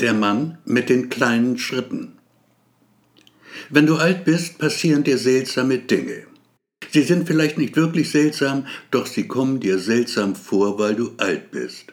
Der Mann mit den kleinen Schritten. Wenn du alt bist, passieren dir seltsame Dinge. Sie sind vielleicht nicht wirklich seltsam, doch sie kommen dir seltsam vor, weil du alt bist.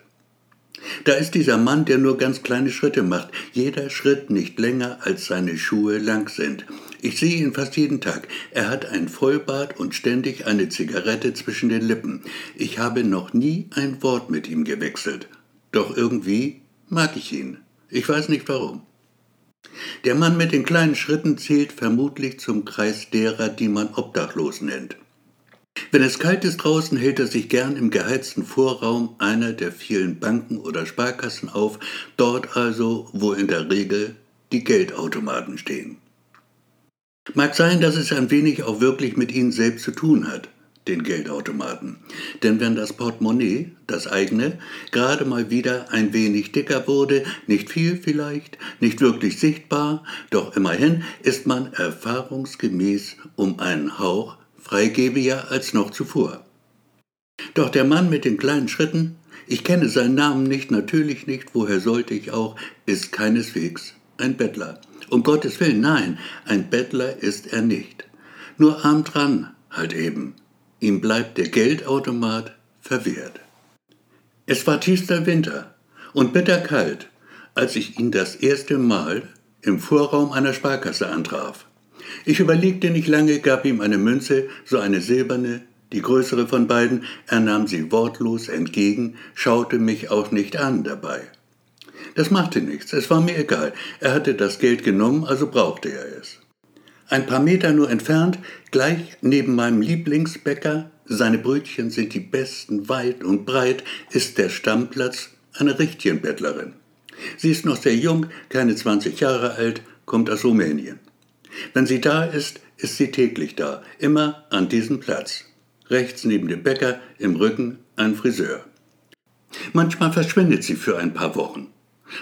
Da ist dieser Mann, der nur ganz kleine Schritte macht, jeder Schritt nicht länger als seine Schuhe lang sind. Ich sehe ihn fast jeden Tag. Er hat ein Vollbart und ständig eine Zigarette zwischen den Lippen. Ich habe noch nie ein Wort mit ihm gewechselt. Doch irgendwie mag ich ihn. Ich weiß nicht warum. Der Mann mit den kleinen Schritten zählt vermutlich zum Kreis derer, die man obdachlos nennt. Wenn es kalt ist draußen, hält er sich gern im geheizten Vorraum einer der vielen Banken oder Sparkassen auf, dort also, wo in der Regel die Geldautomaten stehen. Mag sein, dass es ein wenig auch wirklich mit ihnen selbst zu tun hat den Geldautomaten. Denn wenn das Portemonnaie, das eigene, gerade mal wieder ein wenig dicker wurde, nicht viel vielleicht, nicht wirklich sichtbar, doch immerhin ist man erfahrungsgemäß um einen Hauch freigebiger als noch zuvor. Doch der Mann mit den kleinen Schritten, ich kenne seinen Namen nicht, natürlich nicht, woher sollte ich auch, ist keineswegs ein Bettler. Um Gottes Willen, nein, ein Bettler ist er nicht. Nur arm dran, halt eben. Ihm bleibt der Geldautomat verwehrt. Es war tiefster Winter und bitterkalt, als ich ihn das erste Mal im Vorraum einer Sparkasse antraf. Ich überlegte nicht lange, gab ihm eine Münze, so eine silberne, die größere von beiden, er nahm sie wortlos entgegen, schaute mich auch nicht an dabei. Das machte nichts, es war mir egal, er hatte das Geld genommen, also brauchte er es. Ein paar Meter nur entfernt, gleich neben meinem Lieblingsbäcker, seine Brötchen sind die besten weit und breit, ist der Stammplatz einer richtigen Bettlerin. Sie ist noch sehr jung, keine 20 Jahre alt, kommt aus Rumänien. Wenn sie da ist, ist sie täglich da, immer an diesem Platz. Rechts neben dem Bäcker, im Rücken ein Friseur. Manchmal verschwindet sie für ein paar Wochen.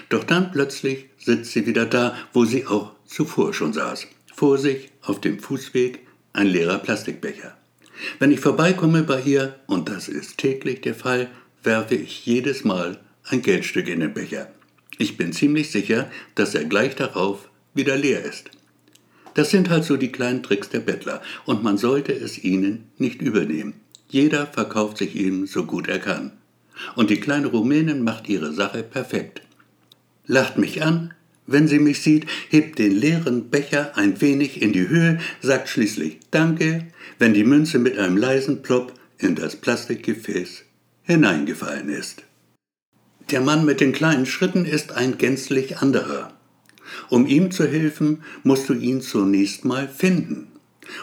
Doch dann plötzlich sitzt sie wieder da, wo sie auch zuvor schon saß. Vor sich auf dem Fußweg ein leerer Plastikbecher. Wenn ich vorbeikomme bei ihr, und das ist täglich der Fall, werfe ich jedes Mal ein Geldstück in den Becher. Ich bin ziemlich sicher, dass er gleich darauf wieder leer ist. Das sind halt so die kleinen Tricks der Bettler, und man sollte es ihnen nicht übernehmen. Jeder verkauft sich ihm so gut er kann. Und die kleine Rumänin macht ihre Sache perfekt. Lacht mich an, wenn sie mich sieht, hebt den leeren Becher ein wenig in die Höhe, sagt schließlich Danke, wenn die Münze mit einem leisen Plopp in das Plastikgefäß hineingefallen ist. Der Mann mit den kleinen Schritten ist ein gänzlich anderer. Um ihm zu helfen, musst du ihn zunächst mal finden.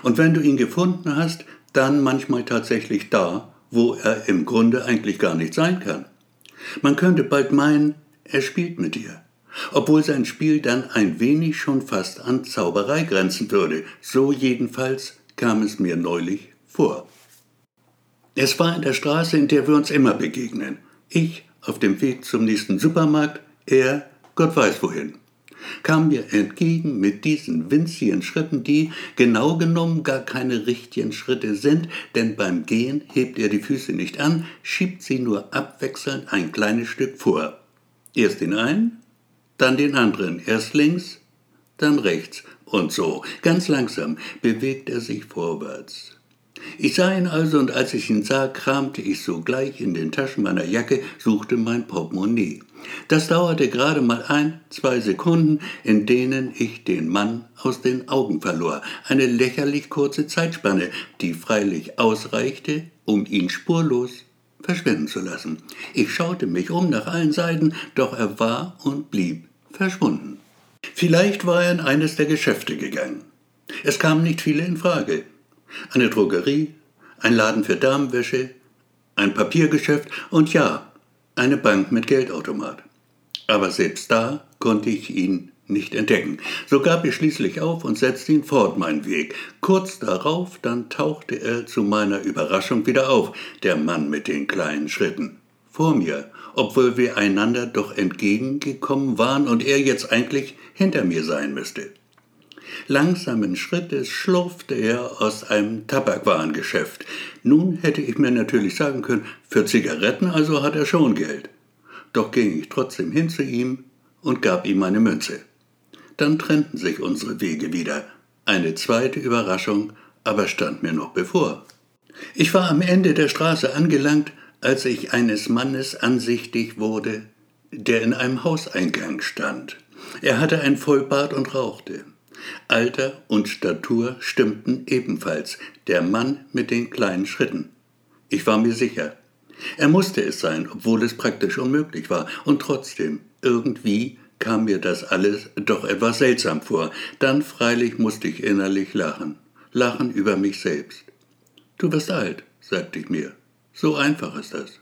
Und wenn du ihn gefunden hast, dann manchmal tatsächlich da, wo er im Grunde eigentlich gar nicht sein kann. Man könnte bald meinen, er spielt mit dir obwohl sein Spiel dann ein wenig schon fast an Zauberei grenzen würde. So jedenfalls kam es mir neulich vor. Es war in der Straße, in der wir uns immer begegnen. Ich auf dem Weg zum nächsten Supermarkt, er Gott weiß wohin. Kam mir entgegen mit diesen winzigen Schritten, die genau genommen gar keine richtigen Schritte sind, denn beim Gehen hebt er die Füße nicht an, schiebt sie nur abwechselnd ein kleines Stück vor. Erst den einen, dann den anderen, erst links, dann rechts und so. Ganz langsam bewegt er sich vorwärts. Ich sah ihn also und als ich ihn sah, kramte ich sogleich in den Taschen meiner Jacke, suchte mein Portemonnaie. Das dauerte gerade mal ein, zwei Sekunden, in denen ich den Mann aus den Augen verlor. Eine lächerlich kurze Zeitspanne, die freilich ausreichte, um ihn spurlos verschwinden zu lassen. Ich schaute mich um nach allen Seiten, doch er war und blieb verschwunden. Vielleicht war er in eines der Geschäfte gegangen. Es kamen nicht viele in Frage. Eine Drogerie, ein Laden für Damenwäsche, ein Papiergeschäft und ja, eine Bank mit Geldautomat. Aber selbst da konnte ich ihn nicht entdecken. So gab ich schließlich auf und setzte ihn fort meinen Weg. Kurz darauf dann tauchte er zu meiner Überraschung wieder auf, der Mann mit den kleinen Schritten. Vor mir obwohl wir einander doch entgegengekommen waren und er jetzt eigentlich hinter mir sein müsste. Langsamen Schrittes schlurfte er aus einem Tabakwarengeschäft. Nun hätte ich mir natürlich sagen können, für Zigaretten also hat er schon Geld. Doch ging ich trotzdem hin zu ihm und gab ihm eine Münze. Dann trennten sich unsere Wege wieder. Eine zweite Überraschung aber stand mir noch bevor. Ich war am Ende der Straße angelangt, als ich eines Mannes ansichtig wurde, der in einem Hauseingang stand. Er hatte ein Vollbart und rauchte. Alter und Statur stimmten ebenfalls, der Mann mit den kleinen Schritten. Ich war mir sicher. Er musste es sein, obwohl es praktisch unmöglich war, und trotzdem, irgendwie kam mir das alles doch etwas seltsam vor. Dann freilich musste ich innerlich lachen. Lachen über mich selbst. Du wirst alt, sagte ich mir. So einfach ist das.